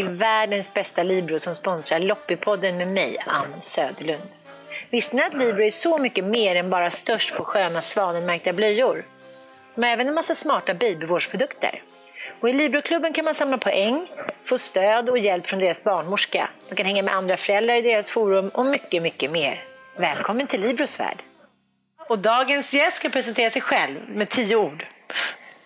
till världens bästa Libro som sponsrar Loppipodden med mig, Ann Söderlund. Visste ni att Libro är så mycket mer än bara störst på sköna svanenmärkta blöjor? De har även en massa smarta babyvårdsprodukter. Och I Libroklubben kan man samla poäng, få stöd och hjälp från deras barnmorska. Man kan hänga med andra föräldrar i deras forum och mycket, mycket mer. Välkommen till Libros värld. Och dagens gäst ska presentera sig själv med tio ord.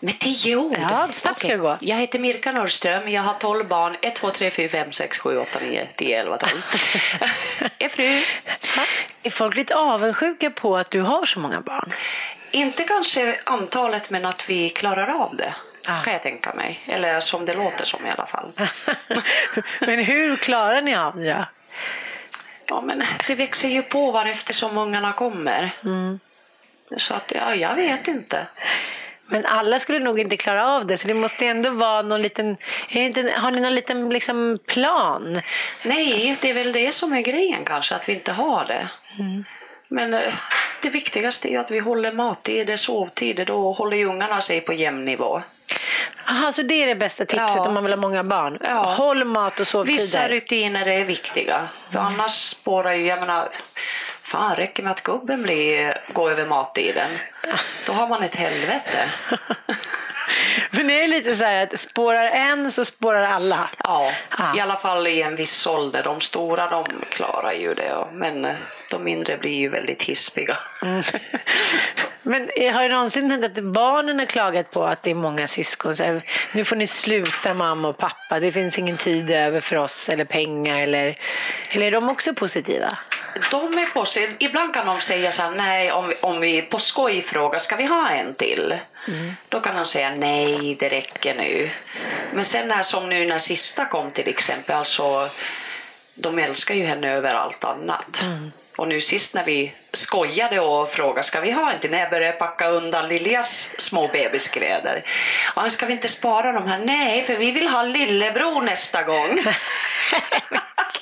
Med tio ord? Ja, snabbt ska det gå. Jag heter Mirka Norrström, jag har tolv barn. 1, 2, 3, 4, 5, 6, 7, 8, 9, 10, 11, 12. är fru. Är folk lite avundsjuka på att du har så många barn? Inte kanske antalet, men att vi klarar av det. Ah. kan jag tänka mig. Eller som det låter som i alla fall. men hur klarar ni av det då? Ja, men det växer ju på varefter som ungarna kommer. Mm. Så att, ja, jag vet inte. Men alla skulle nog inte klara av det, så det måste ändå vara någon liten... Inte, har ni någon liten liksom, plan? Nej, det är väl det som är grejen kanske, att vi inte har det. Mm. Men eh, det viktigaste är att vi håller mattider, sovtider, då håller ungarna sig på jämn nivå. Aha, så det är det bästa tipset ja. om man vill ha många barn? Ja. Håll mat och sovtider? Vissa rutiner är viktiga, för mm. annars spårar ju, jag menar, fan räcker med att gubben blir, går över mattiden, då har man ett helvete. Men det är lite så här att spårar en så spårar alla. Ja, ah. i alla fall i en viss ålder. De stora de klarar ju det, men de mindre blir ju väldigt hispiga. Mm. Men har det någonsin hänt att barnen har klagat på att det är många syskon? Så här, nu får ni sluta mamma och pappa, det finns ingen tid över för oss eller pengar. Eller, eller är de också positiva? De är positiva. Ibland kan de säga så här, nej om vi, om vi på skoj frågar, ska vi ha en till? Mm. Då kan de säga nej, det räcker nu. Men sen när, som nu när sista kom till exempel, alltså, de älskar ju henne över allt annat. Mm. Och nu sist när vi skojade och frågade ska vi ha till när jag började packa undan Liljas små bebiskläder. Och ska vi inte spara de här? Nej, för vi vill ha lillebror nästa gång.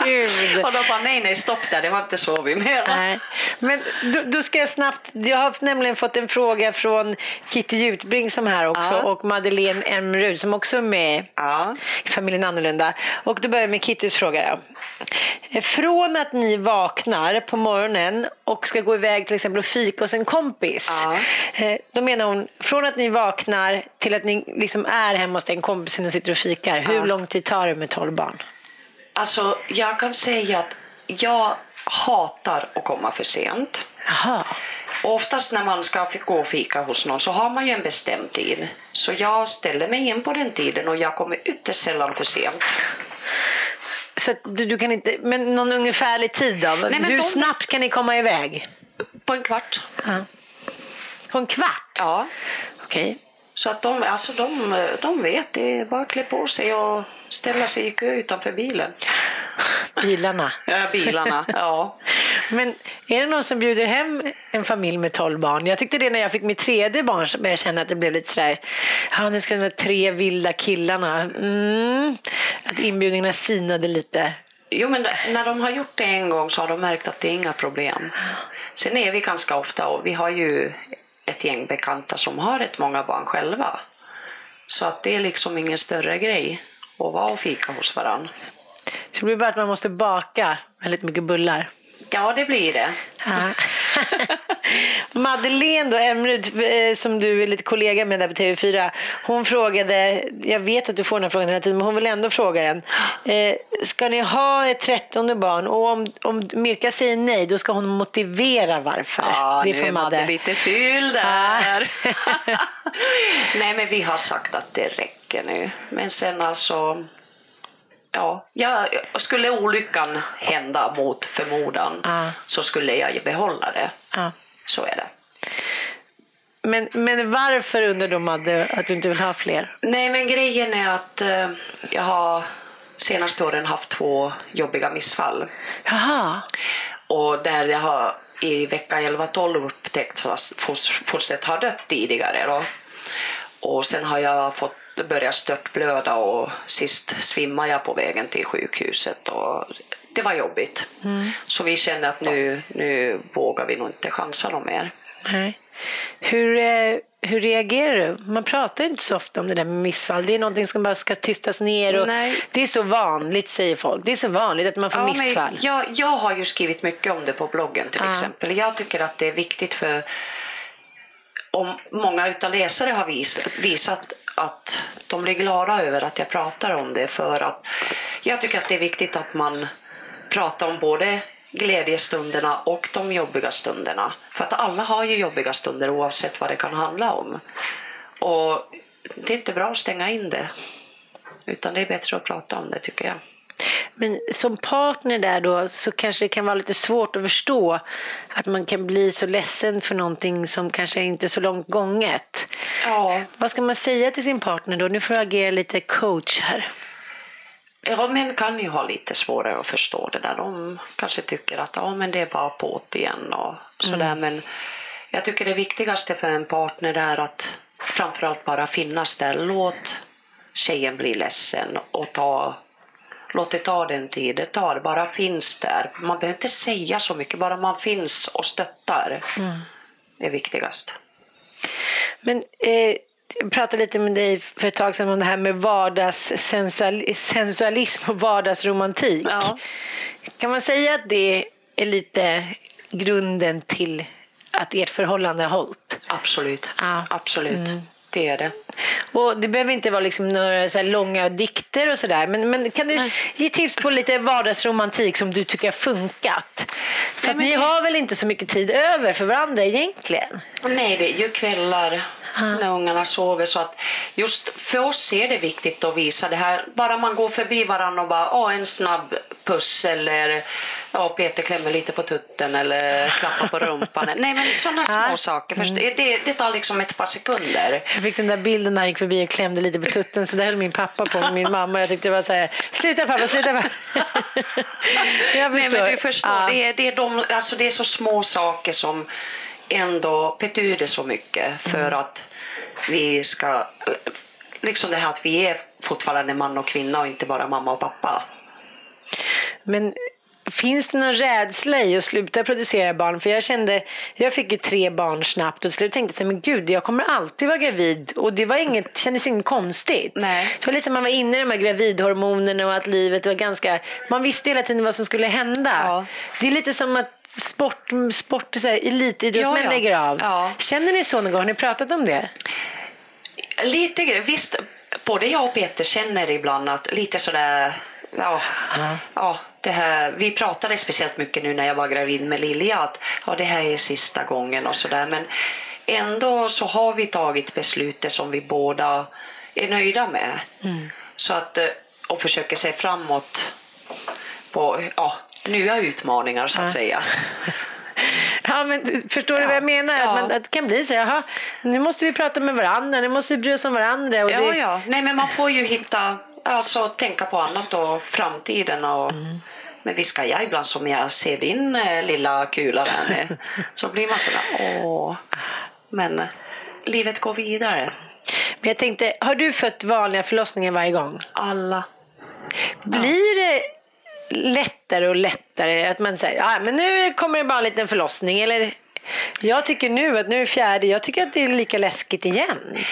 Gud. och då bara nej, nej, stopp där, det var inte så vi menade. Men då, då, ska jag snabbt, jag har nämligen fått en fråga från Kitty Jutbring som är här också ja. och Madeleine Emrud som också är med ja. i familjen Annorlunda. Och då börjar jag med Kittys fråga. Då. Från att ni vaknar på morgonen och ska gå iväg till exempel och fika hos en kompis. Ja. Eh, då menar hon, från att ni vaknar till att ni liksom är hemma hos den kompisen och sitter och fikar. Hur ja. lång tid tar det med tolv barn? Alltså, jag kan säga att jag hatar att komma för sent. Aha. oftast när man ska gå och fika hos någon så har man ju en bestämd tid. Så jag ställer mig in på den tiden och jag kommer ytterst sällan för sent. Så du, du, kan inte, men någon ungefärlig tid då? Nej, Hur de... snabbt kan ni komma iväg? På en kvart. Ja. På en kvart? Ja. Okej. Så att de, alltså de, de vet, det är bara att klä på sig och ställa sig i kö utanför bilen. Bilarna. ja, bilarna. Ja. Men är det någon som bjuder hem en familj med tolv barn? Jag tyckte det när jag fick mitt tredje barn så började jag känna att det blev lite sådär, ja nu ska de tre vilda killarna. Mm. Att inbjudningarna sinade lite. Jo, men när de har gjort det en gång så har de märkt att det är inga problem. Sen är vi ganska ofta, och vi har ju ett gäng bekanta som har rätt många barn själva. Så att det är liksom ingen större grej att vara och fika hos varandra. Så det blir bara att man måste baka väldigt mycket bullar? Ja, det blir det. Ja. Madeleine då, Emryd, eh, som du är lite kollega med där på TV4. Hon frågade, jag vet att du får den här frågan hela tiden, men hon vill ändå fråga den. Eh, ska ni ha ett trettonde barn? Och om, om Mirka säger nej, då ska hon motivera varför. Ja, det nu är Madde lite fylld där. nej, men vi har sagt att det räcker nu. Men sen alltså ja, jag, skulle olyckan hända mot förmodan ah. så skulle jag behålla det. Ah. Så är det. Men, men varför undrar Madde att du inte vill ha fler? Nej men grejen är att eh, jag har senaste åren haft två jobbiga missfall. Jaha. Och där jag har i vecka 11-12 upptäckt att fostret har dött tidigare. Då. Och sen har jag fått började störtblöda och sist svimmade jag på vägen till sjukhuset. Och det var jobbigt. Mm. Så vi kände att nu, nu vågar vi nog inte chansa något mer. Nej. Hur, eh, hur reagerar du? Man pratar inte så ofta om det där med missfall. Det är någonting som bara ska tystas ner. Och Det är så vanligt, säger folk. Det är så vanligt att man får ja, missfall. Jag, jag har ju skrivit mycket om det på bloggen till ja. exempel. Jag tycker att det är viktigt för om många utav läsare har vis, visat att de blir glada över att jag pratar om det för att jag tycker att det är viktigt att man pratar om både glädjestunderna och de jobbiga stunderna. För att alla har ju jobbiga stunder oavsett vad det kan handla om. Och det är inte bra att stänga in det. Utan det är bättre att prata om det tycker jag. Men som partner där då så kanske det kan vara lite svårt att förstå att man kan bli så ledsen för någonting som kanske inte är så långt gånget. Ja. Vad ska man säga till sin partner då? Nu får jag agera lite coach här. Ja, män kan ju ha lite svårare att förstå det där. De kanske tycker att ja, men det är bara på't igen och sådär. Mm. Men jag tycker det viktigaste för en partner är att framförallt bara finnas där. Låt tjejen bli ledsen och ta, låt det ta den tid det tar. Bara finns där. Man behöver inte säga så mycket, bara man finns och stöttar. Mm. är viktigast. Men eh jag pratade lite med dig för ett tag sedan om det här med vardagssensualism och vardagsromantik. Ja. Kan man säga att det är lite grunden till att ert förhållande har hållit? Absolut. Ja. Absolut. Mm. Det är det. Och det behöver inte vara liksom några så långa dikter och sådär. Men, men kan du Nej. ge tips på lite vardagsromantik som du tycker har funkat? För Nej, ni det... har väl inte så mycket tid över för varandra egentligen? Nej, det är ju kvällar när ungarna sover. Så att just för oss är det viktigt att visa det här. Bara man går förbi varandra och bara Åh, en snabb puss eller ja, Peter klämmer lite på tutten eller klappar på rumpan. Nej men sådana små saker. Först, mm. det, det tar liksom ett par sekunder. Jag fick den där bilden när han gick förbi och klämde lite på tutten så det höll min pappa på med min mamma. Jag tyckte det var så här, sluta pappa, sluta pappa. jag förstår. Nej men du förstår, ja. det, är, det, är de, alltså det är så små saker som ändå betyder så mycket för mm. att vi ska... Liksom det här att vi är fortfarande man och kvinna och inte bara mamma och pappa. Men Finns det någon rädsla i att sluta producera barn? För jag kände, jag fick ju tre barn snabbt och till slut tänkte jag men gud, jag kommer alltid vara gravid. Och det var inget, kändes inget konstigt. Nej. Det var lite man var inne i de här gravidhormonerna och att livet var ganska, man visste hela tiden vad som skulle hända. Ja. Det är lite som att sport, sport så här, elitidrottsmän ja, ja. lägger av. Ja. Känner ni så någon gång? Har ni pratat om det? Lite visst. Både jag och Peter känner ibland att lite sådär ja, ja. ja det här, vi pratade speciellt mycket nu när jag var gravid med Lilja att ja, det här är sista gången och sådär men ändå så har vi tagit beslutet som vi båda är nöjda med. Mm. Så att, eh, och försöker se framåt på ja, nya utmaningar så att ja. säga. Ja, men förstår du vad jag menar? Ja. Att, man, att det kan bli så, jaha, nu måste vi prata med varandra, nu måste vi bry oss om varandra. Och ja, det... ja. Nej, men man får ju hitta, alltså tänka på annat och framtiden och mm. Men visst ska jag ibland som jag ser din eh, lilla kula där så blir man sådär åh. Men eh, livet går vidare. Men jag tänkte, har du fött vanliga förlossningar varje gång? Alla. Blir det lättare och lättare att man säger ja, men nu kommer det bara en liten förlossning eller jag tycker nu att nu är fjärde, jag tycker att det är lika läskigt igen.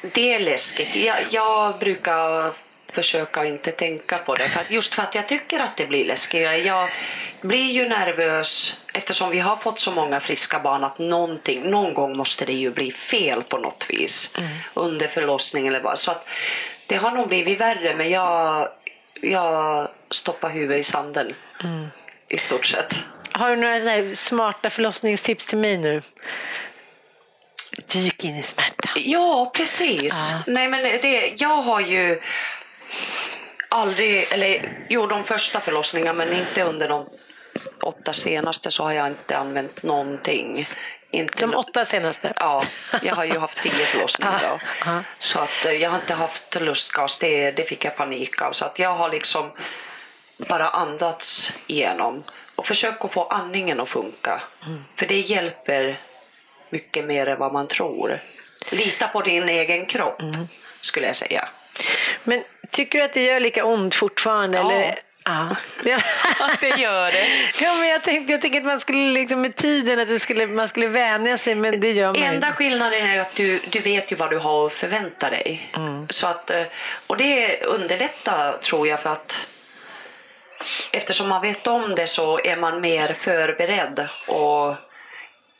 Det är läskigt. Jag, jag brukar försöka inte tänka på det. För just för att jag tycker att det blir läskigare. Jag blir ju nervös eftersom vi har fått så många friska barn att någonting, någon gång måste det ju bli fel på något vis mm. under förlossningen eller vad. Så att det har nog blivit värre men jag, jag stoppar huvudet i sanden mm. i stort sett. Har du några smarta förlossningstips till mig nu? Dyk in i smärta. Ja, precis. Ah. Nej, men det, jag har ju aldrig, eller jo de första förlossningarna men inte under de åtta senaste så har jag inte använt någonting. Inte de åtta senaste? Ja, jag har ju haft tio förlossningar då. Så att eh, jag har inte haft lustgas, det, det fick jag panik av. Så att jag har liksom bara andats igenom och försökt att få andningen att funka. Mm. För det hjälper mycket mer än vad man tror. Lita på din egen kropp, mm. skulle jag säga. Men tycker du att det gör lika ont fortfarande? Ja, eller? Ja. att det gör det. Ja, men jag tänkte, jag tänkte att man skulle liksom med tiden att det skulle, man skulle vänja sig, men det gör man Enda skillnaden är att du, du vet ju vad du har att förvänta dig. Mm. Så att, eh, och det underlättar tror jag för att eftersom man vet om det så är man mer förberedd och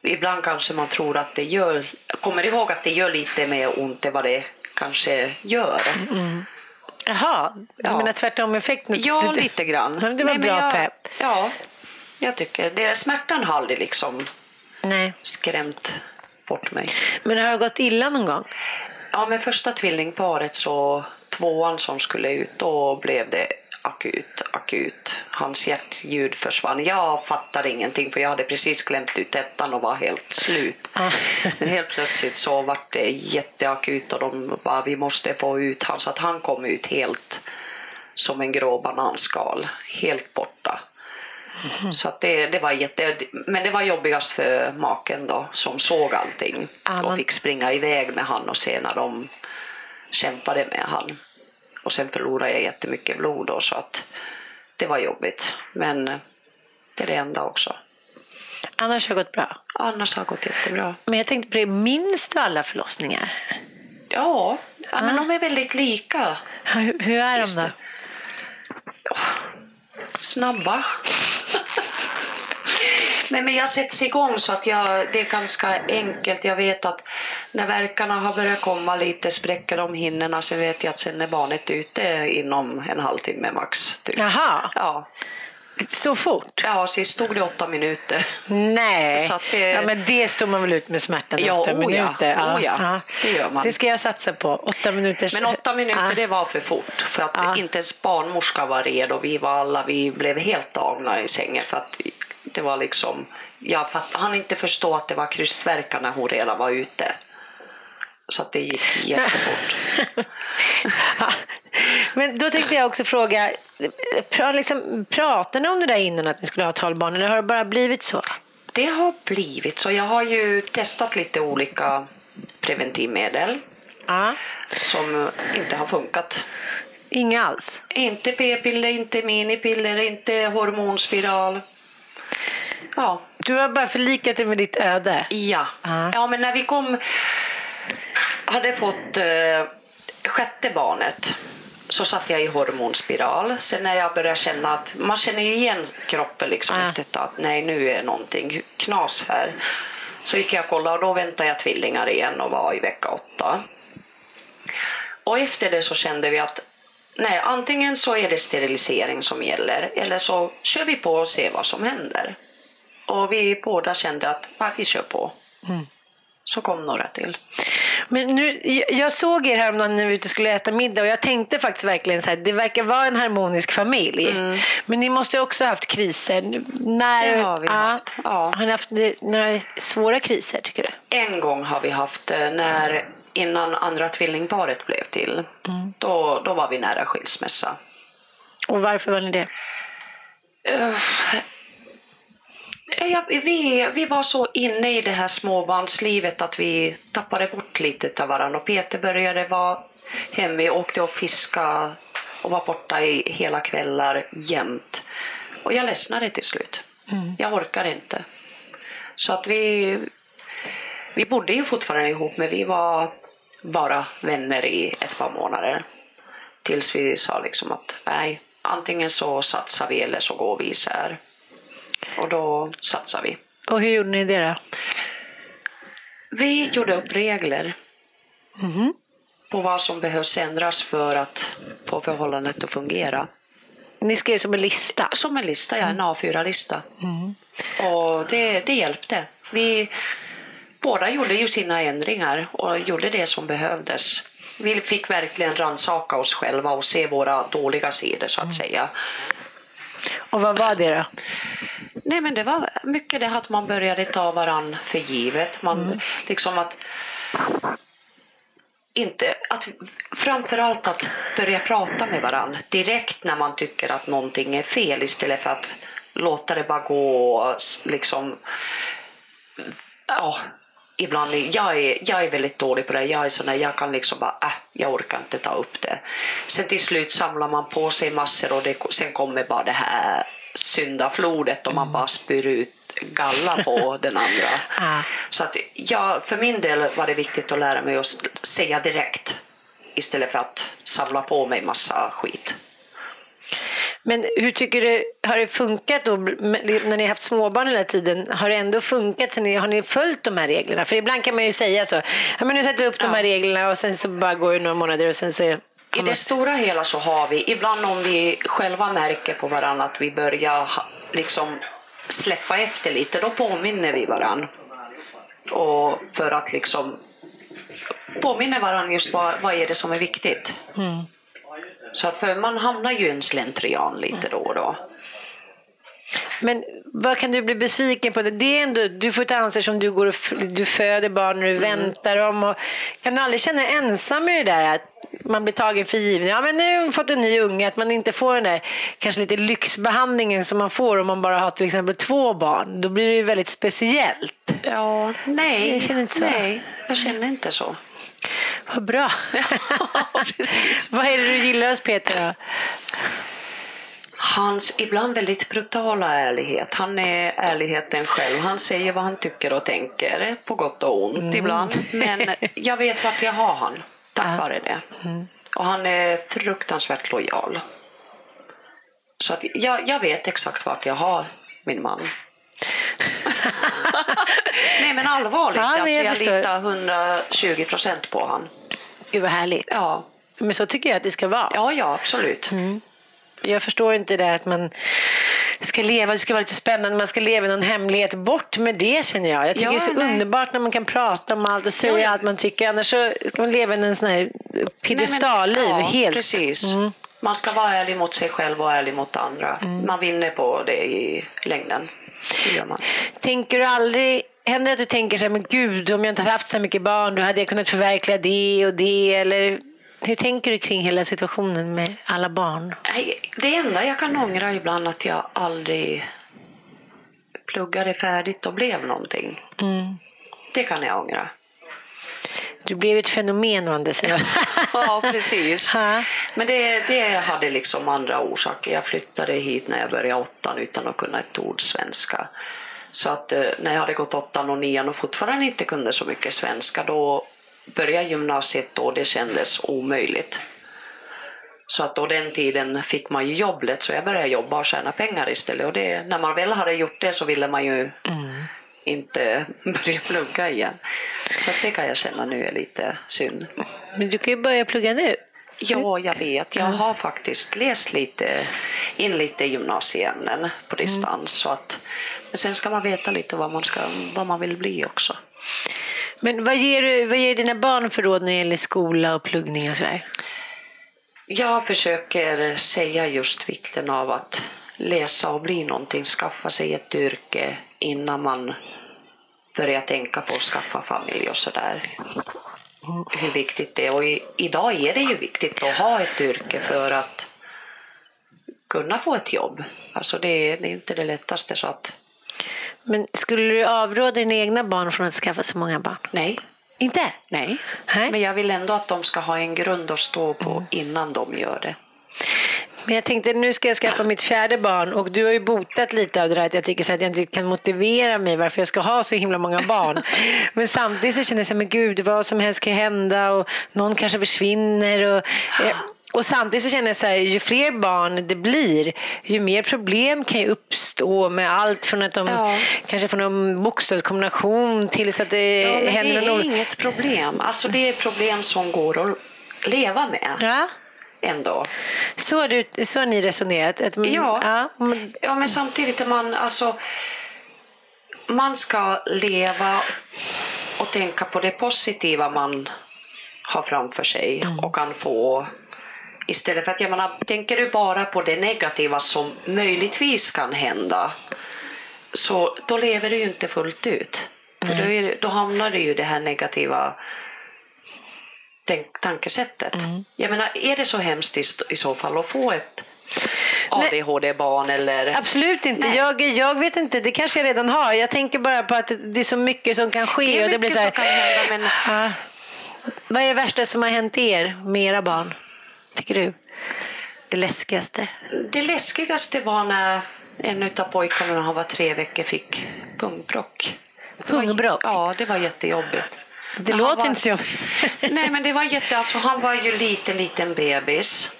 ibland kanske man tror att det gör, kommer ihåg att det gör lite mer ont än vad det kanske gör. Mm. Jaha, du ja. menar tvärtom-effekten? Ja, lite grann. Det var Nej, bra jag, pepp. Ja, jag tycker det. Smärtan har aldrig liksom Nej. skrämt bort mig. Men har det gått illa någon gång? Ja, med första tvillingparet så tvåan som skulle ut, då blev det akut, akut. Hans hjärtljud försvann. Jag fattade ingenting för jag hade precis klämt ut ettan och var helt slut. Ah. Men helt plötsligt så var det jätteakut och de bara, vi måste få ut han så att han kom ut helt som en grå bananskal, helt borta. Mm. Så att det, det var jätte, men det var jobbigast för maken då som såg allting ah, och fick springa iväg med han och se när de kämpade med han. Och sen förlorade jag jättemycket blod då, så att det var jobbigt. Men det är det enda också. Annars har det gått bra? Annars har det gått jättebra. Men jag tänkte på det, minns du alla förlossningar? Ja, ja men de är väldigt lika. Hur, hur är Just de då? Snabba. Nej, men jag sätts igång så att jag, det är ganska enkelt. Jag vet att när verkarna har börjat komma lite, spräcker om hinnorna, så vet jag att sen är barnet ute inom en halvtimme max. Typ. Jaha. Ja. Så fort? Ja, sist tog det åtta minuter. Nej, det... ja, men det står man väl ut med smärtan ja, åtta oh minuter? Ja, oh ja. ja, det gör man. Det ska jag satsa på, åtta minuter. Men åtta minuter ja. det var för fort för att inte ens barnmorska var redo. Vi var alla, vi blev helt tagna i sängen för att det var liksom, jag hann inte förstå att det var krystvärkar när hon redan var ute. Så att det gick jättefort. Men då tänkte jag också fråga, liksom, pratade ni om det där innan att ni skulle ha talbarn eller har det bara blivit så? Det har blivit så. Jag har ju testat lite olika preventivmedel ah. som inte har funkat. Inga alls? Inte p-piller, inte minipiller, inte hormonspiral. Ja. Du har bara förlikat dig med ditt öde? Ja. Uh. Ja, men när vi kom, hade fått eh, sjätte barnet så satt jag i hormonspiral. Sen när jag började känna att man känner igen kroppen liksom uh. efter att nej nu är någonting knas här. Så gick jag och kollade och då väntade jag tvillingar igen och var i vecka åtta. Och efter det så kände vi att nej, antingen så är det sterilisering som gäller eller så kör vi på och ser vad som händer. Och vi båda kände att ah, vi kör på. Mm. Så kom några till. Men nu, jag såg er häromdagen när vi ute skulle äta middag och jag tänkte faktiskt verkligen så här, det verkar vara en harmonisk familj. Mm. Men ni måste också ha haft kriser. När, det har vi ja, haft. Ja. Har ni haft några svåra kriser tycker du? En gång har vi haft när innan andra tvillingparet blev till. Mm. Då, då var vi nära skilsmässa. Och varför var ni det? Uh, Ja, vi, vi var så inne i det här småbarnslivet att vi tappade bort lite av varandra. Och Peter började vara hemma, vi åkte och fiskade och var borta i hela kvällar jämt. Och jag ledsnade till slut. Mm. Jag orkar inte. Så att vi, vi bodde ju fortfarande ihop men vi var bara vänner i ett par månader. Tills vi sa liksom att nej, antingen så satsar vi eller så går vi isär. Och då satsar vi. Och hur gjorde ni det då? Vi gjorde upp regler mm. på vad som behövs ändras för att få förhållandet att fungera. Ni skrev som en lista? Som en lista, ja. En A4-lista. Mm. Och det, det hjälpte. Vi båda gjorde ju sina ändringar och gjorde det som behövdes. Vi fick verkligen rannsaka oss själva och se våra dåliga sidor så att mm. säga. Och vad var det då? Nej men det var mycket det att man började ta varann för givet. Man, mm. liksom att inte, att framförallt att börja prata med varann direkt när man tycker att någonting är fel istället för att låta det bara gå liksom ja, ibland, jag är, jag är väldigt dålig på det. Jag är sån jag kan liksom bara, äh, jag orkar inte ta upp det. Sen till slut samlar man på sig massor och det, sen kommer bara det här syndaflodet och man mm. bara spyr ut galla på den andra. Ah. Så att jag, för min del var det viktigt att lära mig att säga direkt istället för att samla på mig massa skit. Men hur tycker du, har det funkat då när ni har haft småbarn hela tiden? Har det ändå funkat? Har ni följt de här reglerna? För ibland kan man ju säga så, ja men nu sätter vi upp ja. de här reglerna och sen så bara går det några månader och sen så i det stora hela så har vi, ibland om vi själva märker på varandra att vi börjar liksom släppa efter lite, då påminner vi varandra. Och för att liksom påminna varandra just vad, vad är det som är viktigt. Mm. Så att för man hamnar ju i en slentrian lite då och då. Men vad kan du bli besviken på? Det är ändå, du får ta ansvar som du går och du föder barn och du mm. väntar dem. Och, kan du aldrig känna dig ensam i det där att man blir tagen för given? Ja, men nu har man fått en ny unge, att man inte får den där kanske lite lyxbehandlingen som man får om man bara har till exempel två barn. Då blir det ju väldigt speciellt. Ja, nej, jag känner inte så. Nej, jag känner inte så. Vad bra. Ja, precis. Vad är det du gillar hos Peter? Då? Hans ibland väldigt brutala ärlighet. Han är ärligheten själv. Han säger vad han tycker och tänker, på gott och ont mm. ibland. Men jag vet vart jag har han, tack vare det. Mm. Och han är fruktansvärt lojal. Så att jag, jag vet exakt vart jag har min man. Nej men allvarligt, ja, men jag, alltså, jag litar 120 procent på honom. Gud vad härligt. Ja. Men så tycker jag att det ska vara. Ja, ja absolut. Mm. Jag förstår inte det att man ska leva, det ska vara lite spännande, man ska leva i någon hemlighet. Bort med det känner jag. Jag tycker ja, det är så nej. underbart när man kan prata om allt och säga ja, allt man tycker. Annars så ska man leva i en sån här piedestalliv ja, helt. Precis. Mm. Man ska vara ärlig mot sig själv och ärlig mot andra. Mm. Man vinner på det i längden. Tänker du aldrig Händer det att du tänker så här, men gud, om jag inte hade haft så mycket barn, då hade jag kunnat förverkliga det och det? Eller hur tänker du kring hela situationen med alla barn? Det enda jag kan ångra ibland att jag aldrig pluggade färdigt och blev någonting. Mm. Det kan jag ångra. Du blev ett fenomen å andra sidan. ja, precis. Men det, det hade liksom andra orsaker. Jag flyttade hit när jag började åttan utan att kunna ett ord svenska. Så att eh, när jag hade gått åttan och nian och fortfarande inte kunde så mycket svenska då började gymnasiet då det kändes omöjligt. Så att då den tiden fick man ju jobblet så jag började jobba och tjäna pengar istället. Och det, när man väl hade gjort det så ville man ju mm. inte börja plugga igen. Så att det kan jag känna nu är lite synd. Men du kan ju börja plugga nu. Ja, jag vet. Jag har faktiskt läst lite, in lite gymnasieämnen på distans. Mm. Så att, men sen ska man veta lite vad man, ska, vad man vill bli också. Men vad ger, du, vad ger dina barn för råd när det gäller skola och pluggning och sådär? Jag försöker säga just vikten av att läsa och bli någonting, skaffa sig ett yrke innan man börjar tänka på att skaffa familj och sådär. Hur viktigt det är. Och i, idag är det ju viktigt att ha ett yrke för att kunna få ett jobb. Alltså det, det är inte det lättaste. så att men skulle du avråda dina egna barn från att skaffa så många barn? Nej. Inte? Nej. Nej. Men jag vill ändå att de ska ha en grund att stå på mm. innan de gör det. Men jag tänkte nu ska jag skaffa mitt fjärde barn och du har ju botat lite av det där att jag tycker så att jag inte kan motivera mig varför jag ska ha så himla många barn. men samtidigt så känner jag så här, men gud vad som helst kan hända och någon kanske försvinner. Och, eh, och samtidigt så känner jag så här, ju fler barn det blir, ju mer problem kan ju uppstå med allt från att de ja. kanske får någon bokstavskombination till så att det ja, men händer Det är någon... inget problem. Alltså det är problem som går att leva med. Ja. Ändå. Så har, du, så har ni resonerat? Att, ja. ja. ja, men samtidigt är man alltså man ska leva och tänka på det positiva man har framför sig mm. och kan få Istället för att, jag menar, tänker du bara på det negativa som möjligtvis kan hända så då lever du ju inte fullt ut. För då, är, då hamnar du ju i det här negativa tankesättet. Mm. Jag menar, är det så hemskt i, i så fall att få ett ADHD-barn eller? Absolut inte. Jag, jag vet inte, det kanske jag redan har. Jag tänker bara på att det är så mycket som kan ske. Det är mycket det blir så här, som kan hända. Men... Vad är det värsta som har hänt er med era barn? Tycker du? Det läskigaste? Det läskigaste var när en av pojkarna när han var tre veckor fick pungbrock. Pungbrock? Ja, det var jättejobbigt. Det när låter var... inte så jobbigt. Nej, men det var jätte... Alltså, han var ju liten, liten bebis.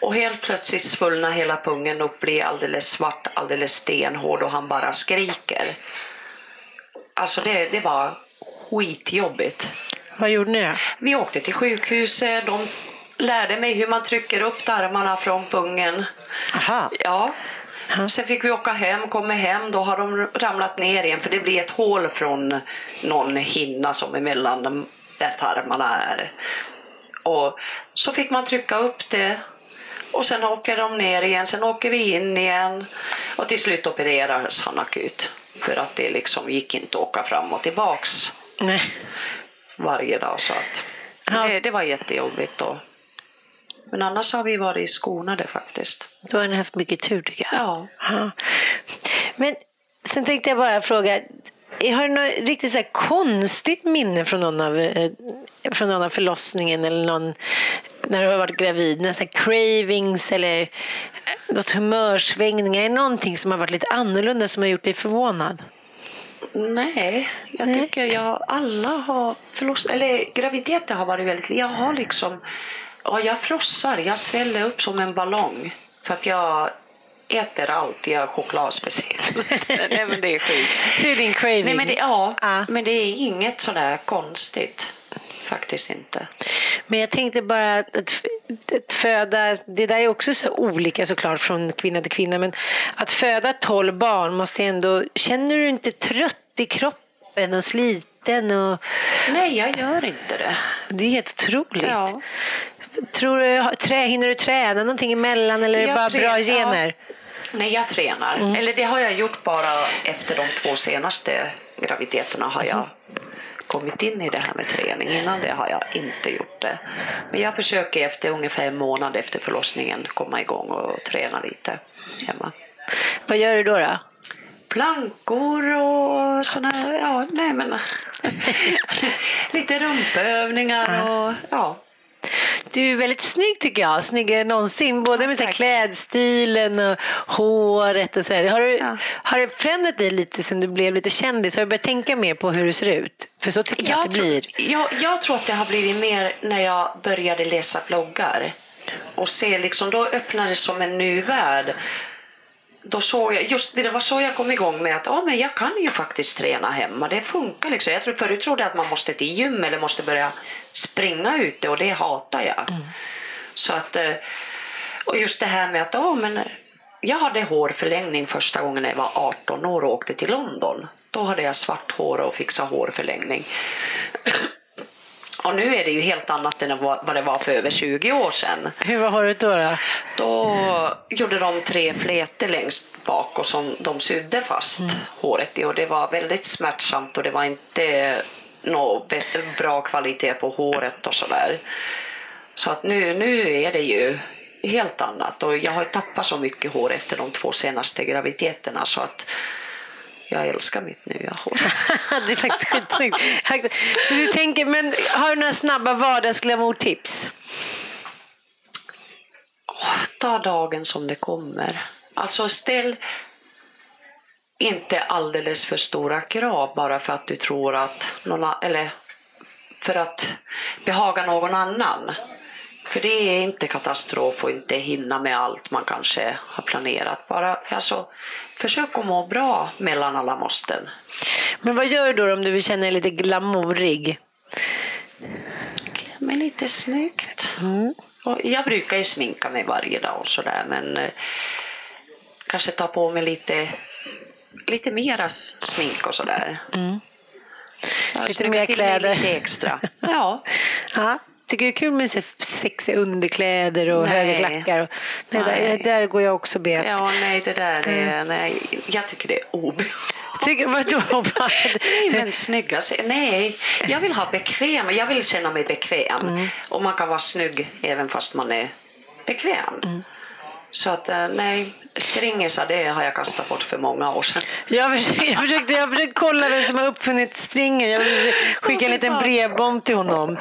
Och helt plötsligt svullnar hela pungen upp, blir alldeles svart, alldeles stenhård och han bara skriker. Alltså det, det var skitjobbigt. Vad gjorde ni då? Vi åkte till sjukhuset. De lärde mig hur man trycker upp tarmarna från pungen. Aha. Ja. Sen fick vi åka hem, kommer hem, då har de ramlat ner igen för det blir ett hål från någon hinna som är mellan där tarmarna är. Och så fick man trycka upp det och sen åker de ner igen, sen åker vi in igen och till slut opererades han akut för att det liksom gick inte att åka fram och tillbaks Nej. varje dag. Så att det, det var jättejobbigt. Då. Men annars har vi varit skonade faktiskt. Då har ni haft mycket tur tycker jag. Ja. ja. Men sen tänkte jag bara fråga, har du något riktigt så konstigt minne från någon, av, eh, från någon av förlossningen eller någon, när du har varit gravid? Nästan cravings eller något humörsvängningar? Är det någonting som har varit lite annorlunda som har gjort dig förvånad? Nej, jag Nej. tycker jag alla har förloss eller graviditeter har varit väldigt, jag har liksom, ja, jag frossar, jag sväller upp som en ballong för att jag äter allt, jag choklad speciellt. Nej men det är sjukt. Det är din craving? Nej men det, ja, ah. men det är inget sådär konstigt. Faktiskt inte. Men jag tänkte bara att, att, att föda, det där är också så olika såklart från kvinna till kvinna, men att föda tolv barn måste ändå, känner du inte trött i kroppen och sliten? Och... Nej, jag gör inte det. Det är helt otroligt. Ja. Tror du, trä, hinner du träna någonting emellan eller är det bara trä, bra gener? Nej, jag tränar. Mm. Eller det har jag gjort bara efter de två senaste graviditeterna har jag kommit in i det här med träning. Innan det har jag inte gjort det. Men jag försöker efter ungefär en månad efter förlossningen komma igång och träna lite hemma. Vad gör du då? då? Plankor och såna, ja, nej men lite rumpövningar och ja. Du är väldigt snygg tycker jag, snyggare än någonsin. Både med så klädstilen och håret och sådär. Har, du, ja. har det förändrat dig lite sen du blev lite kändis? Har du börjat tänka mer på hur du ser ut? För så tycker jag, jag att det blir. Jag, jag tror att det har blivit mer när jag började läsa bloggar. Och se liksom, då öppnade det som en ny värld då såg jag, just det var så jag kom igång med att oh, men jag kan ju faktiskt träna hemma, det funkar liksom. Jag förut trodde jag att man måste till gym eller måste börja springa ute och det hatar jag. Mm. Så att, eh, och just det här med att oh, men jag hade hårförlängning första gången jag var 18 år och åkte till London. Då hade jag svart hår och fixade hårförlängning. Och nu är det ju helt annat än vad det var för över 20 år sedan. Hur var håret då? Då, då gjorde de tre flätor längst bak och som de sydde fast mm. håret i och det var väldigt smärtsamt och det var inte någon bra kvalitet på håret och sådär. Så att nu, nu är det ju helt annat och jag har tappat så mycket hår efter de två senaste graviditeterna så att jag älskar mitt nya hår. det är faktiskt skitsnyggt. Så du tänker, men har du några snabba vardagsglamourtips? ta dagen som det kommer. Alltså ställ inte alldeles för stora krav bara för att du tror att någon, eller för att behaga någon annan. För det är inte katastrof och inte hinna med allt man kanske har planerat. Bara alltså, försök att må bra mellan alla måsten. Men vad gör du då om du vill känna dig lite glamourig? Klä mig lite snyggt. Mm. Jag brukar ju sminka mig varje dag och sådär men eh, kanske ta på mig lite, lite mera smink och sådär. Mm. Lite mer kläder. Lite extra. ja. ja. Tycker det är kul med sexiga underkläder och nej. höga klackar? Och, nej, nej. Där, där, går jag också bet. Ja, nej, det där, det, mm. nej, jag tycker det är obehagligt. Tycker, vadå? nej, men snygga Nej, jag vill ha bekväm. Jag vill känna mig bekväm. Mm. Och man kan vara snygg även fast man är bekväm. Mm. Så att eh, nej, stringisar det har jag kastat bort för många år sedan. Jag försökte, jag försökte, jag försökte kolla vem som har uppfunnit stringen. Jag skickade en liten brevbomb till honom.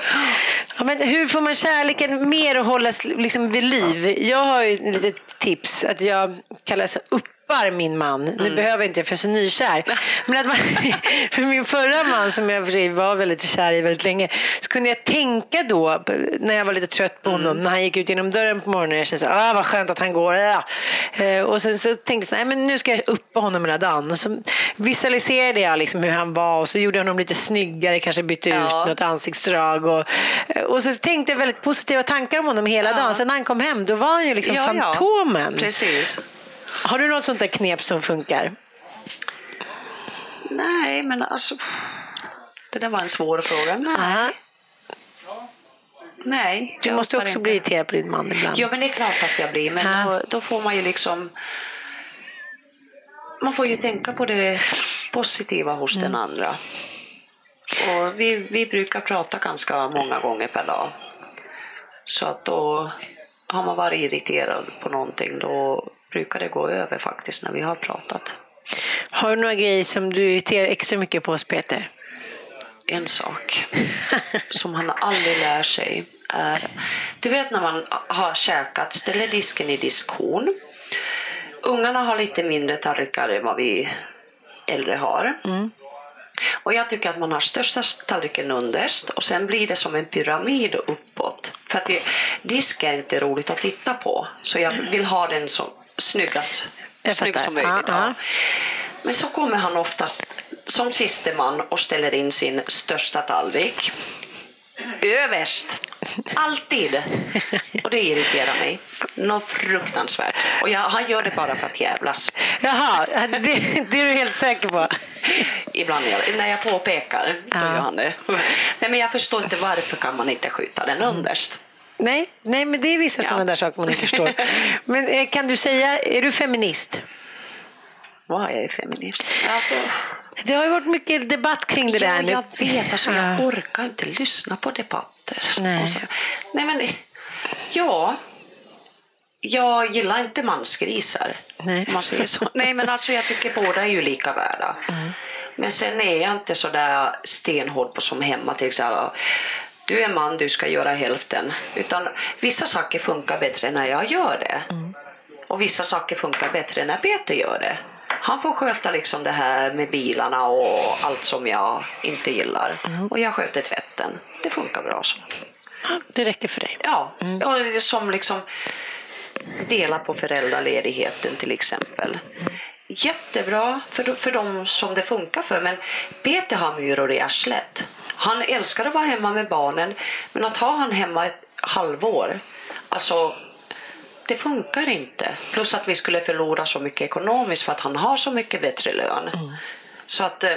Ja, men hur får man kärleken mer att hållas liksom vid liv? Jag har ju ett litet tips. att Jag kallas upp tappar min man. Nu mm. behöver jag inte för jag är så nykär. Men att man, för min förra man som jag var väldigt kär i väldigt länge så kunde jag tänka då när jag var lite trött på honom mm. när han gick ut genom dörren på morgonen jag kände ah, vad skönt att han går. Ja. Eh, och sen så tänkte jag men nu ska jag uppa honom hela dagen. Och så visualiserade jag liksom hur han var och så gjorde jag honom lite snyggare, kanske bytte ja. ut något ansiktsdrag. Och, eh, och så tänkte jag väldigt positiva tankar om honom hela ja. dagen. Sen när han kom hem då var han ju liksom ja, fantomen. Precis. Har du något sånt där knep som funkar? Nej, men alltså... Det där var en svår fråga. Nej. Nej. Du måste också inte. bli irriterad på din man ibland. Ja, men det är klart att jag blir. Men då, då, får man ju liksom... Man får ju tänka på det positiva hos mm. den andra. Och vi, vi brukar prata ganska många gånger per dag. Så att då har man varit irriterad på någonting då brukar det gå över faktiskt när vi har pratat. Har du några grejer som du irriterar extra mycket på oss Peter? En sak som han aldrig lär sig är, du vet när man har käkat, ställer disken i diskhon. Ungarna har lite mindre tallrikar än vad vi äldre har. Mm. Och jag tycker att man har största tallriken underst och sen blir det som en pyramid uppåt. För att det, disk är inte roligt att titta på så jag vill ha den som snyggast, snygg som möjligt. Ja. Men så kommer han oftast som siste man och ställer in sin största tallrik. Överst. Alltid. Och det irriterar mig. Något fruktansvärt. Och jag, han gör det bara för att jävlas. Jaha, det, det är du helt säker på? Ibland jag, när jag påpekar, då ja. gör han det. Nej, men jag förstår inte varför kan man inte skjuta den underst. Nej, nej men det är vissa ja. sådana där saker man inte förstår. Men eh, kan du säga, är du feminist? Vad är feminist? Alltså, det har ju varit mycket debatt kring det ja, där. Jag vet, alltså, jag orkar inte lyssna på debatter. Nej, nej men ja. Jag gillar inte mansgrisar. Nej. Man säger så. Nej, men alltså jag tycker båda är ju lika värda. Mm. Men sen är jag inte så där stenhård på som hemma till exempel du är man, du ska göra hälften. Utan vissa saker funkar bättre när jag gör det. Mm. Och vissa saker funkar bättre när Peter gör det. Han får sköta liksom det här med bilarna och allt som jag inte gillar. Mm. Och jag sköter tvätten. Det funkar bra så. Det räcker för dig? Ja, mm. och som liksom dela på föräldraledigheten till exempel. Jättebra för, för de som det funkar för men Peter har myror i arslet. Han älskar att vara hemma med barnen, men att ha han hemma ett halvår, alltså det funkar inte. Plus att vi skulle förlora så mycket ekonomiskt för att han har så mycket bättre lön. Mm. Så att eh,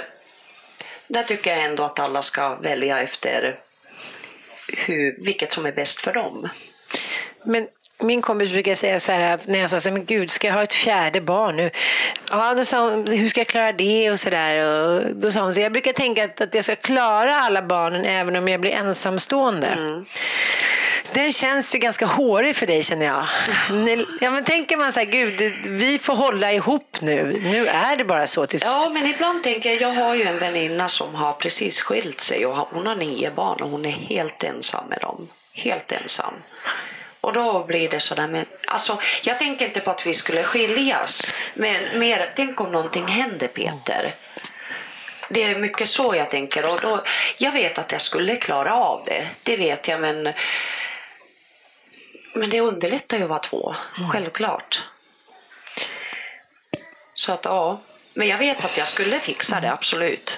där tycker jag ändå att alla ska välja efter hur, vilket som är bäst för dem. Men min kompis brukar säga så här, när jag sa så här, men gud, ska jag ha ett fjärde barn nu? Ja, då sa hon, hur ska jag klara det och så där. då sa hon, så jag brukar tänka att, att jag ska klara alla barnen även om jag blir ensamstående. Mm. Den känns ju ganska hårig för dig känner jag. Ja, men tänker man så här, gud, vi får hålla ihop nu. Nu är det bara så. Tills... Ja, men ibland tänker jag, jag har ju en väninna som har precis skilt sig och hon har nio barn och hon är helt ensam med dem. Helt ensam. Och då blir det sådär, men alltså, jag tänker inte på att vi skulle skiljas, men mer, tänk om någonting händer Peter. Det är mycket så jag tänker och då, jag vet att jag skulle klara av det, det vet jag men men det underlättar ju att vara två, mm. självklart. Så att ja, men jag vet att jag skulle fixa det, absolut.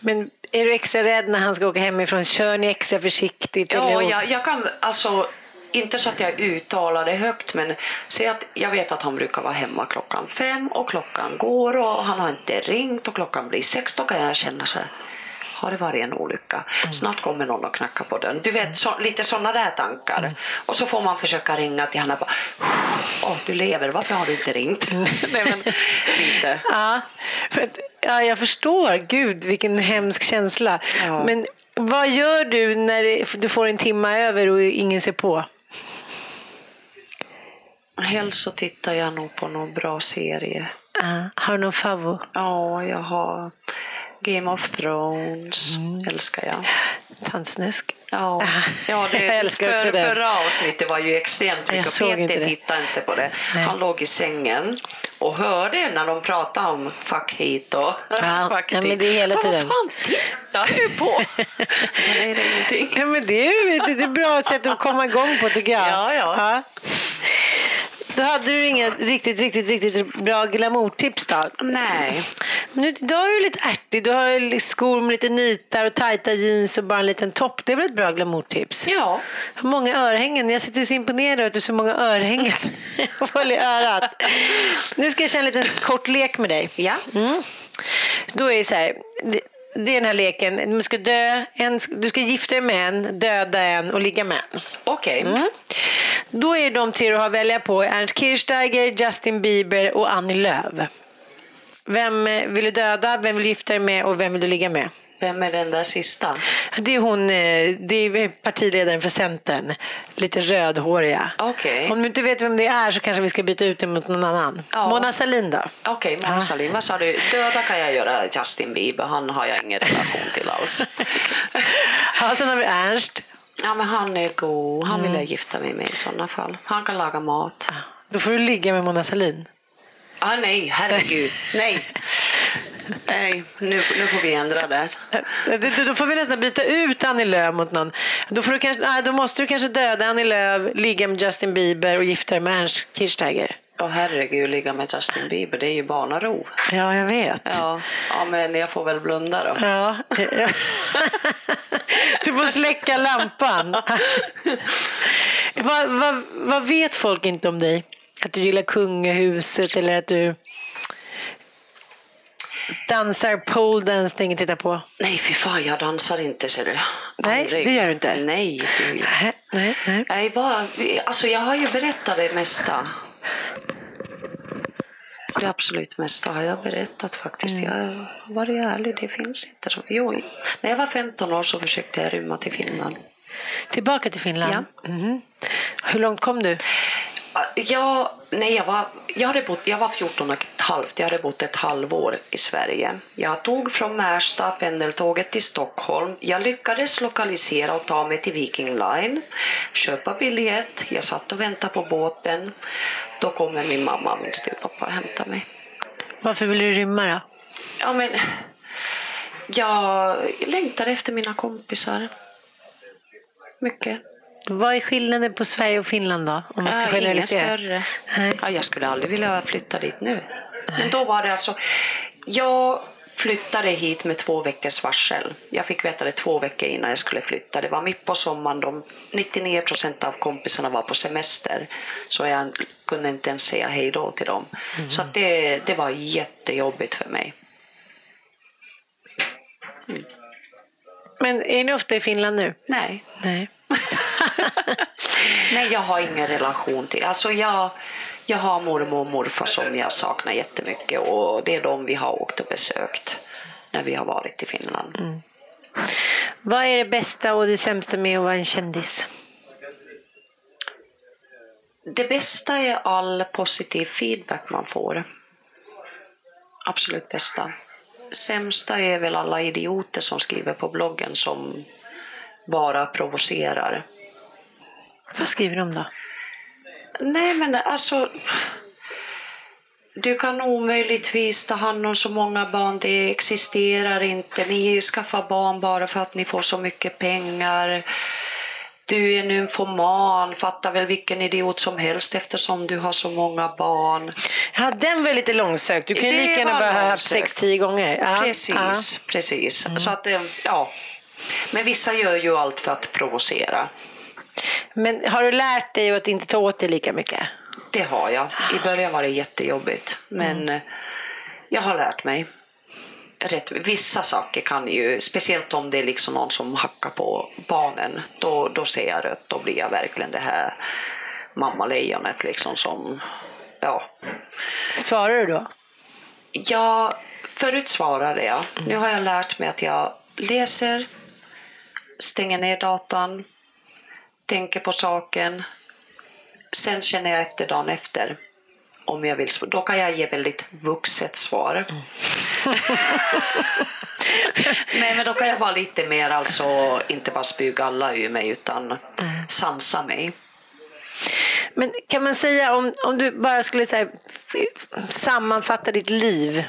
Men är du extra rädd när han ska åka hemifrån? Kör ni extra försiktigt? Ja, jag, jag kan alltså inte så att jag uttalar det högt, men säg att jag vet att han brukar vara hemma klockan fem och klockan går och han har inte ringt och klockan blir sex, då kan jag känna så här, har det varit en olycka? Mm. Snart kommer någon och knackar på dörren. Du vet, så, lite sådana där tankar. Mm. Och så får man försöka ringa till bara, åh, du lever, varför har du inte ringt? Mm. Nej, men, lite. Ja, för, ja, jag förstår. Gud, vilken hemsk känsla. Ja. Men vad gör du när du får en timma över och ingen ser på? Helst så tittar jag nog på någon bra serie. Uh, har du någon favorit? Ja, jag har Game of Thrones. Mm. Älskar jag. Tandsnusk. Ja, ja det, jag älskar för, det. Förra avsnittet var ju extremt mycket. Peter tittade inte på det. Nej. Han låg i sängen och hörde när de pratade om fuck hit och ja, fuck ja, men det är hela tiden. Vad fan tittar du på? är det ingenting? Ja, men det är ju ett bra sätt att komma igång på tycker jag. Ja, ja. ja. Då hade du inga riktigt, riktigt, riktigt bra glamourtips då? Nej. Men nu, du har ju lite ärtig, du har skor med lite nitar och tajta jeans och bara en liten topp. Det är väl ett bra glamourtips? Ja. Hur många örhängen? Jag sitter så imponerad över att du har så många örhängen håll i örat. Nu ska jag köra en liten kort lek med dig. Ja. Mm. Då är det så här, det är den här leken. Du ska, dö, en, du ska gifta dig med en, döda en och ligga med en. Okej. Okay. Mm. Då är de tre du har att välja på Ernst Kirchsteiger, Justin Bieber och Annie Lööf. Vem eh, vill du döda, vem vill du gifta dig med och vem vill du ligga med? Vem är den där sista? Det är hon, eh, det är partiledaren för Centern. Lite rödhåriga. Okay. Om du inte vet vem det är så kanske vi ska byta ut det mot någon annan. Ja. Mona Sahlin då? Okej, okay, Mona Sahlin. Vad sa du? Döda kan jag göra Justin Bieber. Han har jag ingen relation till alls. ja, sen har vi Ernst. Ja, men han är god. Han vill jag gifta mig med i sådana fall. Han kan laga mat. Då får du ligga med Mona Sahlin. Ah, nej, herregud. nej. Nej, nu, nu får vi ändra där. Då får vi nästan byta ut Annie Lööf mot någon. Då, får du kanske, då måste du kanske döda Annie Lööf, ligga med Justin Bieber och gifta dig med Ernst Kirchsteiger. Åh oh, herregud, ligga med Justin Bieber, det är ju barnarov. Ja, jag vet. Ja, ja men jag får väl blunda då. Ja. Du får släcka lampan. vad, vad, vad vet folk inte om dig? Att du gillar kungahuset eller att du dansar poledance, det är inget att titta på? Nej, fy fan, jag dansar inte ser du. Nej, det gör du inte? Nej, fy. Nej, nej, nej. Jag, bara, alltså, jag har ju berättat det mesta. Det absolut mesta har jag berättat faktiskt. Mm. Jag har varit ärlig, det finns inte så. Jo, när jag var 15 år så försökte jag rymma till Finland. Tillbaka till Finland? Ja. Mm. Hur långt kom du? Jag, nej, jag, var, jag, hade bott, jag var 14 och ett halvt, jag hade bott ett halvår i Sverige. Jag tog från Märsta pendeltåget till Stockholm. Jag lyckades lokalisera och ta mig till Viking Line, köpa biljett. Jag satt och väntade på båten. Då kommer min mamma och min styvpappa och hämtar mig. Varför ville du rymma då? Ja, men, jag längtade efter mina kompisar. Mycket. Vad är skillnaden på Sverige och Finland då? Om man ska ja, Ingen större. Ja, jag skulle aldrig vilja flytta dit nu. Men då var det alltså, jag flyttade hit med två veckors varsel. Jag fick veta det två veckor innan jag skulle flytta. Det var mitt på sommaren. De, 99 procent av kompisarna var på semester. Så jag kunde inte ens säga hej då till dem. Mm. Så det, det var jättejobbigt för mig. Mm. Men är ni ofta i Finland nu? Nej. Nej. Nej, jag har ingen relation till... Alltså jag, jag har mormor och morfar som jag saknar jättemycket och det är de vi har åkt och besökt när vi har varit i Finland. Mm. Vad är det bästa och det sämsta med att vara en kändis? Det bästa är all positiv feedback man får. Absolut bästa. Sämsta är väl alla idioter som skriver på bloggen som bara provocerar. Vad skriver de då? Nej men alltså du kan omöjligtvis ta hand om så många barn, det existerar inte. Ni skaffar barn bara för att ni får så mycket pengar. Du är nymfoman, fattar väl vilken idiot som helst eftersom du har så många barn. Ja, den var lite långsökt. Du kan ju lika gärna bara ha haft sex, tio gånger. Ja. Precis, ja. precis. Mm. Så att, eh, ja. Men vissa gör ju allt för att provocera. Men har du lärt dig att inte ta åt dig lika mycket? Det har jag. I början var det jättejobbigt. Men mm. jag har lärt mig. Rätt, vissa saker kan ju, speciellt om det är liksom någon som hackar på barnen, då, då ser jag rött. Då blir jag verkligen det här mammalejonet liksom som, ja. Svarar du då? Ja, förut svarade jag. Mm. Nu har jag lärt mig att jag läser, stänger ner datan, tänker på saken, sen känner jag efter dagen efter om jag vill. Då kan jag ge väldigt vuxet svar. Mm. Nej, men då kan jag vara lite mer, alltså inte bara spy galla ur mig utan mm. sansa mig. Men kan man säga, om, om du bara skulle säga, sammanfatta ditt liv?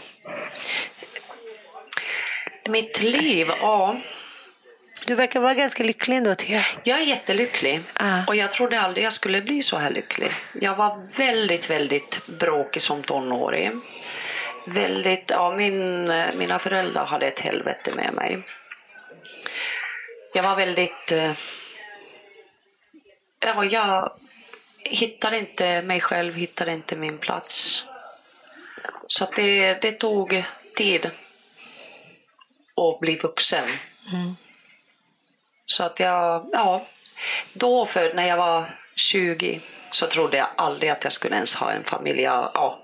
Mitt liv? Ja. Du verkar vara ganska lycklig ändå tycker jag. Jag är jättelycklig ah. och jag trodde aldrig jag skulle bli så här lycklig. Jag var väldigt, väldigt bråkig som tonåring. Väldigt, ja, min, mina föräldrar hade ett helvete med mig. Jag var väldigt... Eh, ja, jag hittade inte mig själv, hittade inte min plats. Så det, det tog tid att bli vuxen. Mm. Så att jag, ja, då för när jag var 20 så trodde jag aldrig att jag skulle ens ha en familj. Jag, ja,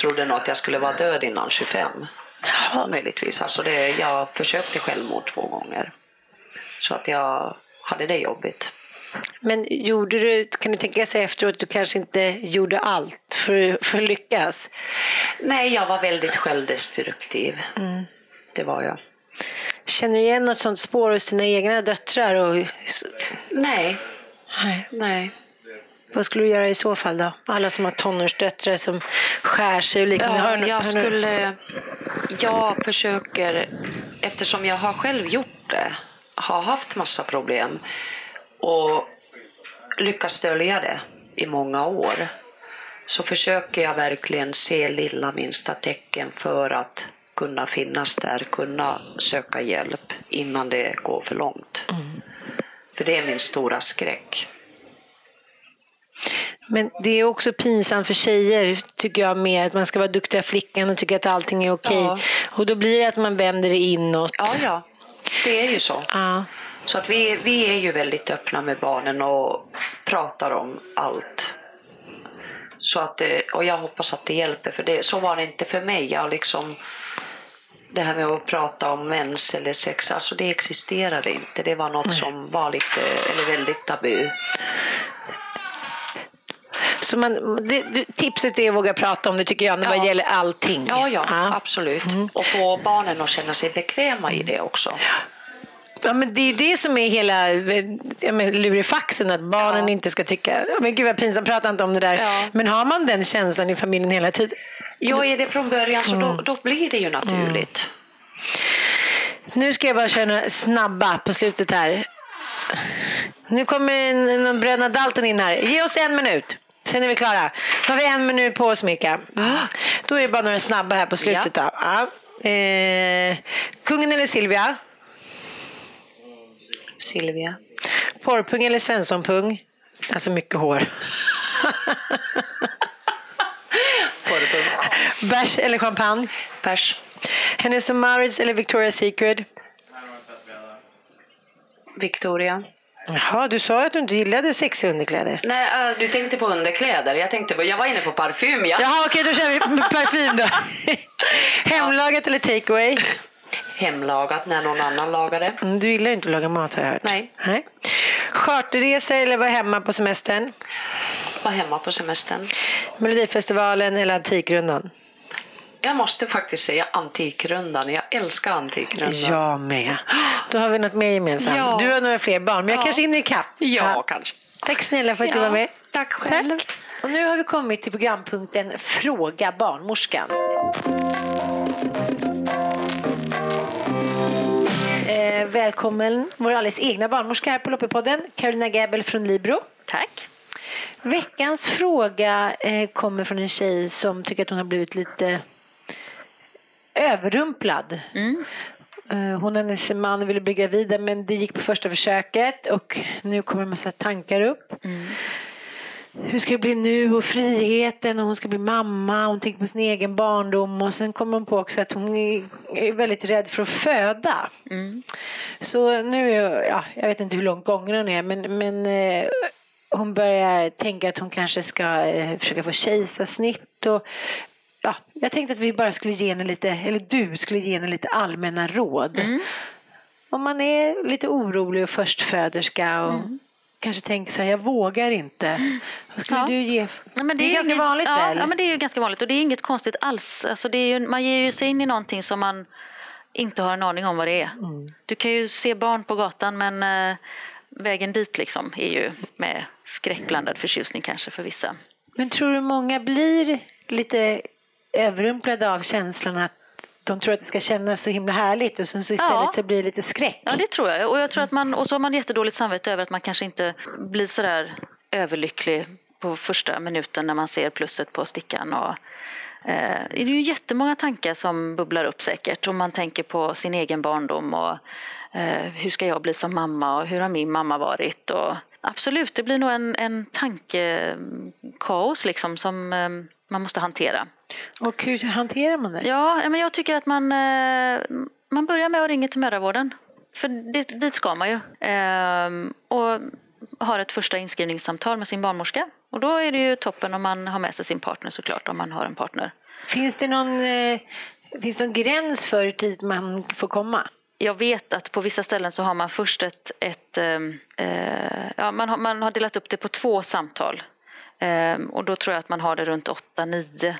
trodde nog att jag skulle vara död innan 25. Ja. Möjligtvis. Alltså det, jag försökte självmord två gånger. Så att jag hade det jobbigt. Men gjorde du, kan du tänka sig efteråt att du kanske inte gjorde allt för, för att lyckas? Nej, jag var väldigt självdestruktiv. Mm. Det var jag. Känner du igen något sånt spår hos dina egna döttrar? Och... Nej. Nej. Nej. Vad skulle du göra i så fall då? Alla som har tonårsdöttrar som skär sig och liknande. Ja, jag skulle... Jag försöker, eftersom jag har själv gjort det, har haft massa problem och lyckats dölja det i många år så försöker jag verkligen se lilla minsta tecken för att kunna finnas där, kunna söka hjälp innan det går för långt. Mm. För det är min stora skräck. Men det är också pinsamt för tjejer, tycker jag, med att man ska vara duktiga flickan och tycka att allting är okej. Ja. Och då blir det att man vänder det inåt. Ja, ja. Det är ju så. Ja. Så att vi, vi är ju väldigt öppna med barnen och pratar om allt. Så att det, och jag hoppas att det hjälper, för det, så var det inte för mig. Jag liksom, det här med att prata om mens eller sex, alltså det existerade inte. Det var något Nej. som var lite, eller väldigt tabu. Så man, det, tipset är att våga prata om det tycker jag, när ja. det gäller allting. Ja, ja, ja. absolut. Mm. Och få barnen att känna sig bekväma i det också. Ja, men det är ju det som är hela ja, lurifaxen, att barnen ja. inte ska tycka, men gud vad pinsamt, prata inte om det där. Ja. Men har man den känslan i familjen hela tiden? Ja, är det från början så då, då, blir det ju naturligt. Nu ska jag bara köra några snabba på slutet här. Nu kommer Bröderna Dalton in här. Ge oss en minut. Sen är vi klara. Då har vi en minut på oss, Mika. Mm. Då är det bara några snabba här på slutet. Ja. Då. Ja. Eh, kungen eller Silvia? Silvia. Porrpung eller Svenssonpung? Alltså mycket hår. Bärs eller champagne? Bärs. Hennes Mauritz eller Victoria's Secret? Victoria. Jaha, du sa att du inte gillade sexiga underkläder. Nej, uh, du tänkte på underkläder. Jag, tänkte på, jag var inne på parfym. Ja. Jaha, okej, då kör vi parfym då. Hemlagat eller takeaway? hemlagat när någon annan lagade. Mm, du gillar inte att laga mat har jag hört. Nej. Nej. Charterresor eller vara hemma på semestern? Vara hemma på semestern. Melodifestivalen eller Antikrundan? Jag måste faktiskt säga Antikrundan. Jag älskar Antikrundan. Jag med. Då har vi något mer gemensamt. Ja. Du har några fler barn, men jag ja. kanske hinner ikapp. Ja, ja, kanske. Tack snälla för att ja. du var med. Tack själv. Tack. Och nu har vi kommit till programpunkten Fråga barnmorskan. Eh, välkommen vår alldeles egna barnmorska här på Loppipodden, Carolina Gabel från Libro. Tack. Veckans fråga eh, kommer från en tjej som tycker att hon har blivit lite överrumplad. Mm. Eh, hon och hennes man ville bli gravida men det gick på första försöket och nu kommer en massa tankar upp. Mm hur ska det bli nu och friheten och hon ska bli mamma. Hon tänker på sin egen barndom och sen kommer hon på också att hon är väldigt rädd för att föda. Mm. Så nu, ja, jag vet inte hur långt gången hon är men, men eh, hon börjar tänka att hon kanske ska eh, försöka få kejsarsnitt. Och, ja, jag tänkte att vi bara skulle ge henne lite, eller du skulle ge henne lite allmänna råd. Mm. Om man är lite orolig och förstföderska och mm kanske tänker så här, jag vågar inte. Vad skulle ja. du ge? Ja, men det, det är, ganska inget, vanligt ja, väl? Ja, men det är ganska vanligt och det är inget konstigt alls. Alltså det är ju, man ger ju sig in i någonting som man inte har en aning om vad det är. Mm. Du kan ju se barn på gatan men äh, vägen dit liksom är ju med skräckblandad förtjusning kanske för vissa. Men tror du många blir lite överrumplade av känslan att de tror att det ska kännas så himla härligt och sen så istället ja. så blir det lite skräck. Ja, det tror jag. Och, jag tror att man, och så har man jättedåligt samvete över att man kanske inte blir så där överlycklig på första minuten när man ser plusset på stickan. Och, eh, det är ju jättemånga tankar som bubblar upp säkert och man tänker på sin egen barndom och eh, hur ska jag bli som mamma och hur har min mamma varit? Och, absolut, det blir nog en, en tankekaos liksom som eh, man måste hantera. Och hur hanterar man det? Ja, men jag tycker att man, eh, man börjar med att ringa till mödravården. För dit, dit ska man ju. Ehm, och har ett första inskrivningssamtal med sin barnmorska. Och då är det ju toppen om man har med sig sin partner såklart, om man har en partner. Finns det någon, eh, finns det någon gräns för hur tid man får komma? Jag vet att på vissa ställen så har man först ett, ett ehm, eh, ja, man, har, man har delat upp det på två samtal. Eh, och då tror jag att man har det runt 8-9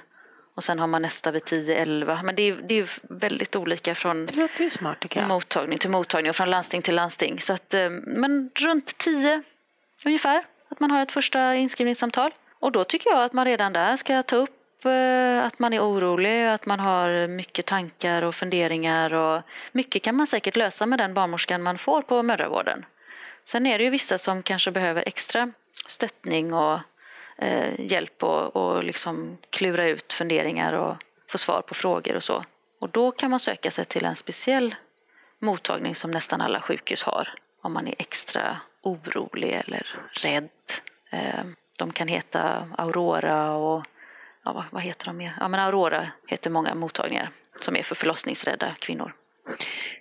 och sen har man nästa vid 10-11. Men det är, det är väldigt olika från smart, mottagning till mottagning och från landsting till landsting. Så att, eh, men runt 10 ungefär, att man har ett första inskrivningssamtal. Och då tycker jag att man redan där ska ta upp eh, att man är orolig, att man har mycket tankar och funderingar. Och mycket kan man säkert lösa med den barnmorskan man får på mödravården. Sen är det ju vissa som kanske behöver extra stöttning och eh, hjälp och, och liksom klura ut funderingar och få svar på frågor och så. Och då kan man söka sig till en speciell mottagning som nästan alla sjukhus har om man är extra orolig eller rädd. Eh, de kan heta Aurora och ja, vad, vad heter de mer? Ja, men Aurora heter många mottagningar som är för förlossningsrädda kvinnor.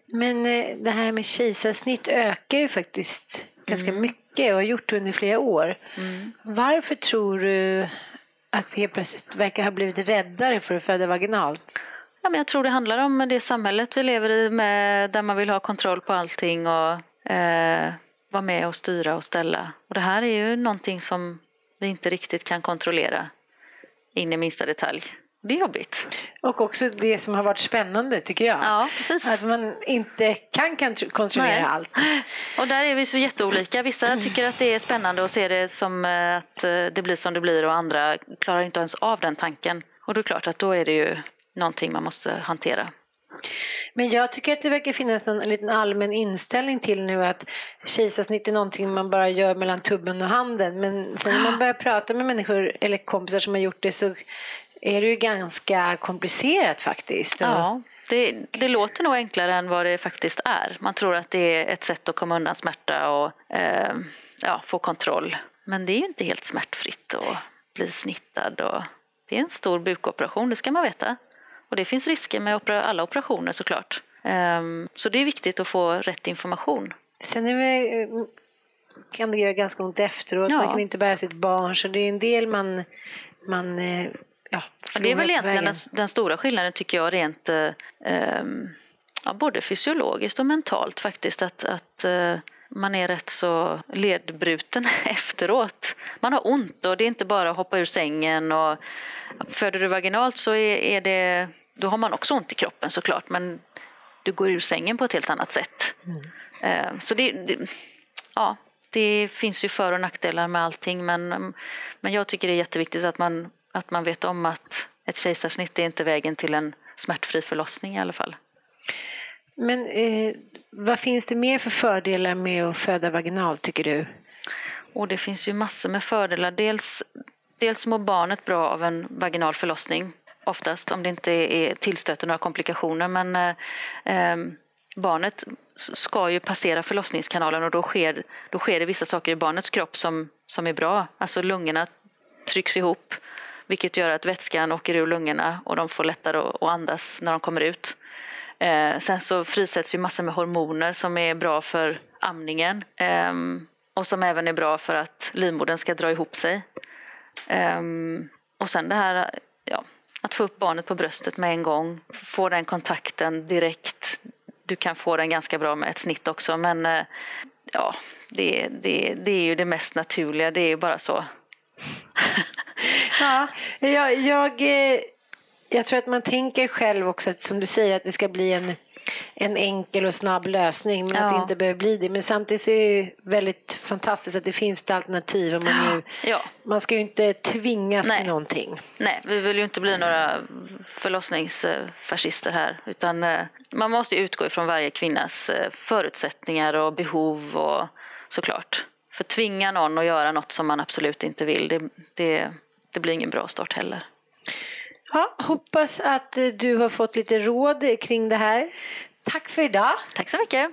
Men eh, det här med kejsarsnitt ökar ju faktiskt ganska mm. mycket och har gjort det under flera år. Mm. Varför tror du att vi helt plötsligt verkar ha blivit räddare för att föda vaginalt? Ja, men jag tror det handlar om det samhället vi lever i med, där man vill ha kontroll på allting och eh, vara med och styra och ställa. Och det här är ju någonting som vi inte riktigt kan kontrollera in i minsta detalj. Det är jobbigt. Och också det som har varit spännande tycker jag. Ja. Att man inte kan kontrollera Nej. allt. Och där är vi så jätteolika. Vissa tycker att det är spännande och ser det som eh, att eh, det blir som det blir och andra klarar inte ens av den tanken. Och då är det klart att då är det ju någonting man måste hantera. Men jag tycker att det verkar finnas en liten allmän inställning till nu att kejsarsnitt är någonting man bara gör mellan tummen och handen. Men sen när man börjar prata med människor eller kompisar som har gjort det så är det ju ganska komplicerat faktiskt. Ja, det, det, låter nog enklare än vad det faktiskt är. Man tror att det är ett sätt att komma undan smärta och eh, ja, få kontroll. Men det är ju inte helt smärtfritt att bli snittad. Och det är en stor bukoperation, det ska man veta. Och det finns risker med alla operationer såklart. Um, så det är viktigt att få rätt information. Sen är det, kan det göra ganska ont efteråt, ja. man kan inte bära sitt barn så det är en del man, man eh, ja, Det är väl egentligen den, den, stora skillnaden tycker jag rent um, ja, både fysiologiskt och mentalt faktiskt att, att uh, man är rätt så ledbruten efteråt. Man har ont och det är inte bara att hoppa ur sängen och föder du vaginalt så är, är det då har man också ont i kroppen såklart men du går ur sängen på ett helt annat sätt. Mm. Så det, det, ja, det finns ju för och nackdelar med allting men, men jag tycker det är jätteviktigt att man, att man vet om att ett kejsarsnitt är inte vägen till en smärtfri förlossning i alla fall. Men eh, vad finns det mer för fördelar med att föda vaginalt tycker du? Och det finns ju massor med fördelar. Dels, dels mår barnet bra av en vaginal förlossning oftast om det inte är tillstöter några komplikationer. Men eh, ehm, barnet ska ju passera förlossningskanalen och då sker, då sker det vissa saker i barnets kropp som, som är bra. Alltså lungorna trycks ihop vilket gör att vätskan åker ur lungorna och de får lättare att andas när de kommer ut. Eh, sen så frisätts ju massor med hormoner som är bra för amningen ehm, och som även är bra för att livmodern ska dra ihop sig. Ehm, och sen det här, ja, att få upp barnet på bröstet med en gång, få den kontakten direkt. Du kan få den ganska bra med ett snitt också men eh, ja, det, det, det är ju det mest naturliga. Det är ju bara så ja, jag, jag, eh, jag tror att man tänker själv också, att, som du säger, att det ska bli en en enkel och snabb lösning men ja. att det inte behöver bli det. Men samtidigt så är det väldigt fantastiskt att det finns ett alternativ. Och man, nu, ja. man ska ju inte tvingas Nej. till någonting. Nej, vi vill ju inte bli några förlossningsfascister här utan eh, man måste utgå ifrån varje kvinnas eh, förutsättningar och behov och såklart. För tvinga någon att göra något som man absolut inte vill, det, det, det blir ingen bra start heller. Ja, hoppas att du har fått lite råd kring det här. Tack för idag. Tack så mycket.